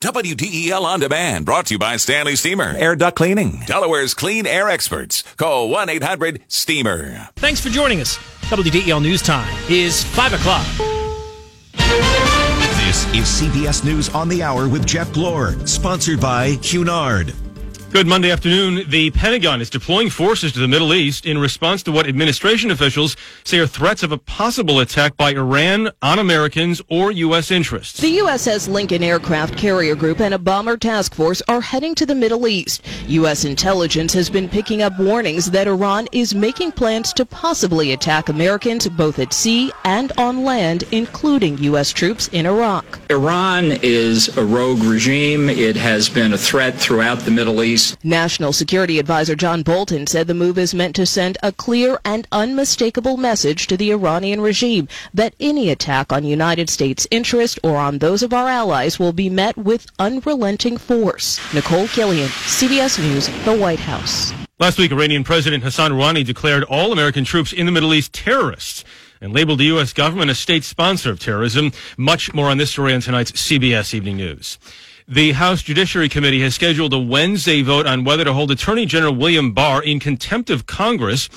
WDEL On Demand, brought to you by Stanley Steamer. Air duct cleaning. Delaware's clean air experts. Call 1 800 Steamer. Thanks for joining us. WDEL News Time is 5 o'clock. This is CBS News on the Hour with Jeff Glor, sponsored by Cunard. Good Monday afternoon. The Pentagon is deploying forces to the Middle East in response to what administration officials say are threats of a possible attack by Iran on Americans or U.S. interests. The USS Lincoln Aircraft Carrier Group and a bomber task force are heading to the Middle East. U.S. intelligence has been picking up warnings that Iran is making plans to possibly attack Americans both at sea and on land, including U.S. troops in Iraq. Iran is a rogue regime. It has been a threat throughout the Middle East. National Security Advisor John Bolton said the move is meant to send a clear and unmistakable message to the Iranian regime that any attack on United States interest or on those of our allies will be met with unrelenting force. Nicole Killion, CBS News, the White House. Last week, Iranian President Hassan Rouhani declared all American troops in the Middle East terrorists and labeled the U.S. government a state sponsor of terrorism. Much more on this story on tonight's CBS Evening News. The House Judiciary Committee has scheduled a Wednesday vote on whether to hold Attorney General William Barr in contempt of Congress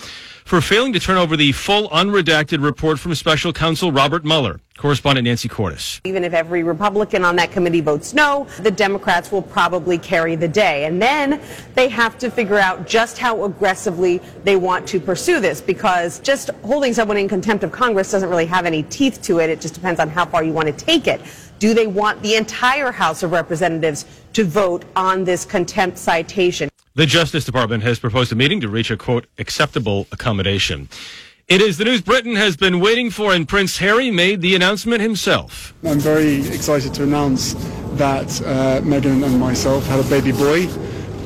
for failing to turn over the full unredacted report from special counsel Robert Mueller. Correspondent Nancy Cordes. Even if every Republican on that committee votes no, the Democrats will probably carry the day. And then they have to figure out just how aggressively they want to pursue this because just holding someone in contempt of Congress doesn't really have any teeth to it. It just depends on how far you want to take it. Do they want the entire House of Representatives to vote on this contempt citation? The Justice Department has proposed a meeting to reach a quote acceptable accommodation. It is the news Britain has been waiting for, and Prince Harry made the announcement himself. I'm very excited to announce that uh, Meghan and myself had a baby boy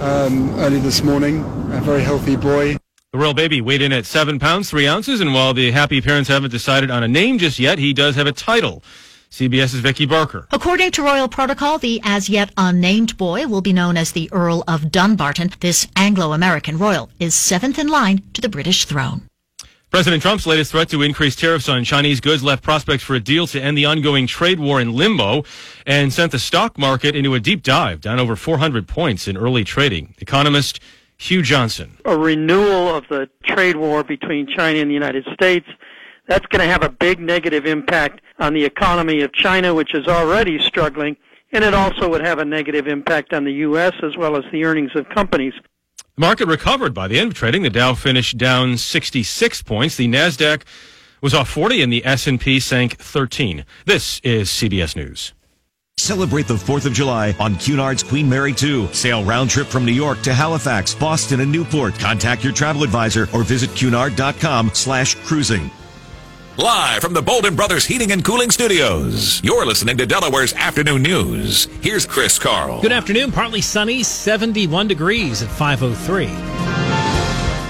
um, early this morning, a very healthy boy. The royal baby weighed in at seven pounds, three ounces, and while the happy parents haven't decided on a name just yet, he does have a title. CBS's Vicki Barker. According to royal protocol, the as yet unnamed boy will be known as the Earl of Dumbarton. This Anglo-American royal is seventh in line to the British throne. President Trump's latest threat to increase tariffs on Chinese goods left prospects for a deal to end the ongoing trade war in limbo and sent the stock market into a deep dive, down over 400 points in early trading. Economist Hugh Johnson. A renewal of the trade war between China and the United States that's going to have a big negative impact on the economy of China, which is already struggling, and it also would have a negative impact on the U.S. as well as the earnings of companies. The market recovered by the end of trading. The Dow finished down 66 points. The Nasdaq was off 40 and the S&P sank 13. This is CBS News. Celebrate the 4th of July on Cunard's Queen Mary 2. Sail round trip from New York to Halifax, Boston, and Newport. Contact your travel advisor or visit cunard.com slash cruising. Live from the Bolden Brothers Heating and Cooling Studios. You're listening to Delaware's Afternoon News. Here's Chris Carl. Good afternoon. Partly sunny, 71 degrees at 503.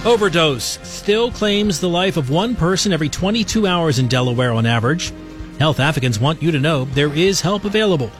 Overdose still claims the life of one person every 22 hours in Delaware on average. Health advocates want you to know there is help available.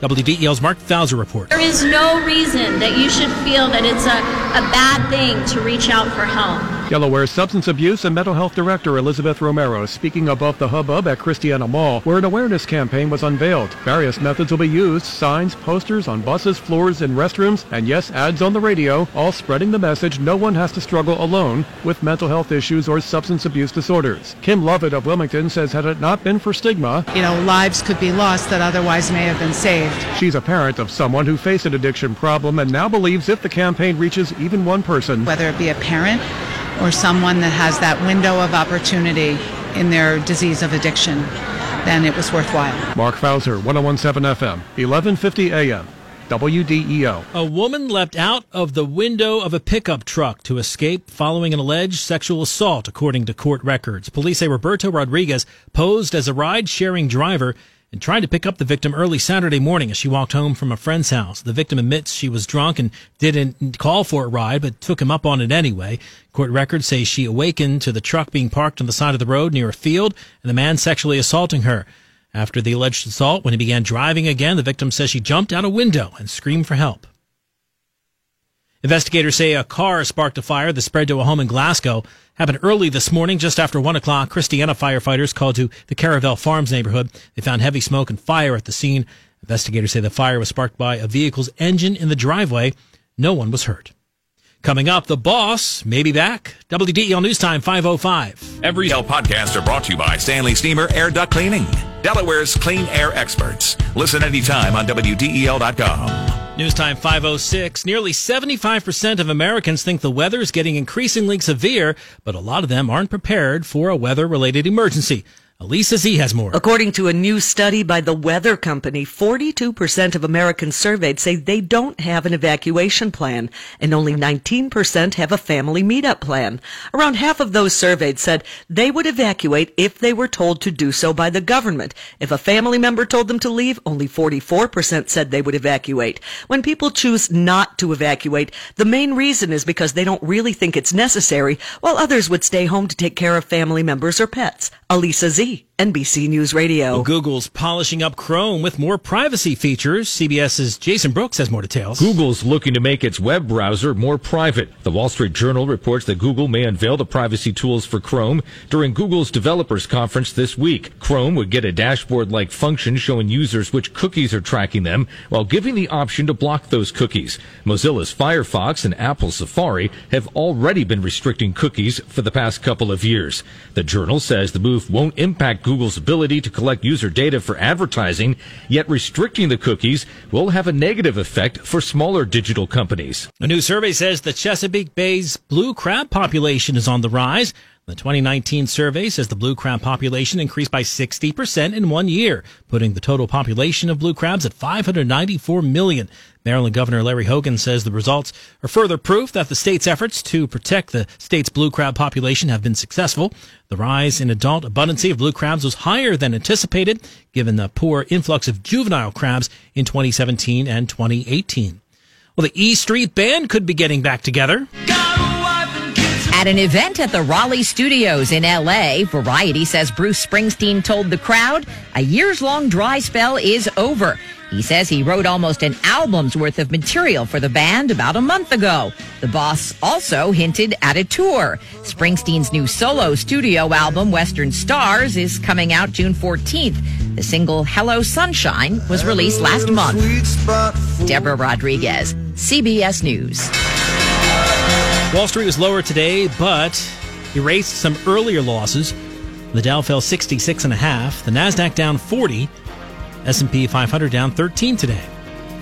WDEL's Mark Fauser report. There is no reason that you should feel that it's a, a bad thing to reach out for help. Delaware Substance Abuse and Mental Health Director Elizabeth Romero speaking above the hubbub at Christiana Mall, where an awareness campaign was unveiled. Various methods will be used signs, posters on buses, floors, and restrooms, and yes, ads on the radio, all spreading the message no one has to struggle alone with mental health issues or substance abuse disorders. Kim Lovett of Wilmington says, had it not been for stigma, you know, lives could be lost that otherwise may have been saved. She's a parent of someone who faced an addiction problem and now believes if the campaign reaches even one person, whether it be a parent, or someone that has that window of opportunity in their disease of addiction, then it was worthwhile. Mark Fauser, 1017 FM, 1150 AM. WDEL. A woman leapt out of the window of a pickup truck to escape following an alleged sexual assault, according to court records. Police say Roberto Rodriguez posed as a ride sharing driver and tried to pick up the victim early Saturday morning as she walked home from a friend's house. The victim admits she was drunk and didn't call for a ride, but took him up on it anyway. Court records say she awakened to the truck being parked on the side of the road near a field and the man sexually assaulting her. After the alleged assault, when he began driving again, the victim says she jumped out a window and screamed for help. Investigators say a car sparked a fire that spread to a home in Glasgow. Happened early this morning, just after one o'clock. Christiana firefighters called to the Caravel Farms neighborhood. They found heavy smoke and fire at the scene. Investigators say the fire was sparked by a vehicle's engine in the driveway. No one was hurt. Coming up, the boss may be back. WDEL News Time 505. Every L podcast are brought to you by Stanley Steamer Air Duct Cleaning, Delaware's clean air experts. Listen anytime on WDEL.com. News time 506. Nearly 75% of Americans think the weather is getting increasingly severe, but a lot of them aren't prepared for a weather related emergency. Elisa Z has more. According to a new study by the Weather Company, 42% of Americans surveyed say they don't have an evacuation plan, and only 19% have a family meetup plan. Around half of those surveyed said they would evacuate if they were told to do so by the government. If a family member told them to leave, only 44% said they would evacuate. When people choose not to evacuate, the main reason is because they don't really think it's necessary, while others would stay home to take care of family members or pets. Elisa Z, free. NBC News Radio. Well, Google's polishing up Chrome with more privacy features. CBS's Jason Brooks has more details. Google's looking to make its web browser more private. The Wall Street Journal reports that Google may unveil the privacy tools for Chrome during Google's developers conference this week. Chrome would get a dashboard-like function showing users which cookies are tracking them while giving the option to block those cookies. Mozilla's Firefox and Apple Safari have already been restricting cookies for the past couple of years. The journal says the move won't impact Google's ability to collect user data for advertising, yet restricting the cookies will have a negative effect for smaller digital companies. A new survey says the Chesapeake Bay's blue crab population is on the rise. The 2019 survey says the blue crab population increased by 60% in one year, putting the total population of blue crabs at 594 million. Maryland Governor Larry Hogan says the results are further proof that the state's efforts to protect the state's blue crab population have been successful. The rise in adult abundancy of blue crabs was higher than anticipated, given the poor influx of juvenile crabs in 2017 and 2018. Well, the E Street Band could be getting back together. At an event at the Raleigh Studios in LA, Variety says Bruce Springsteen told the crowd a years long dry spell is over. He says he wrote almost an album's worth of material for the band about a month ago. The boss also hinted at a tour. Springsteen's new solo studio album, Western Stars, is coming out June 14th. The single Hello Sunshine was released last month. Deborah Rodriguez, CBS News. Wall Street was lower today, but erased some earlier losses. The Dow fell 66 and a half. The Nasdaq down 40. S&P 500 down 13 today.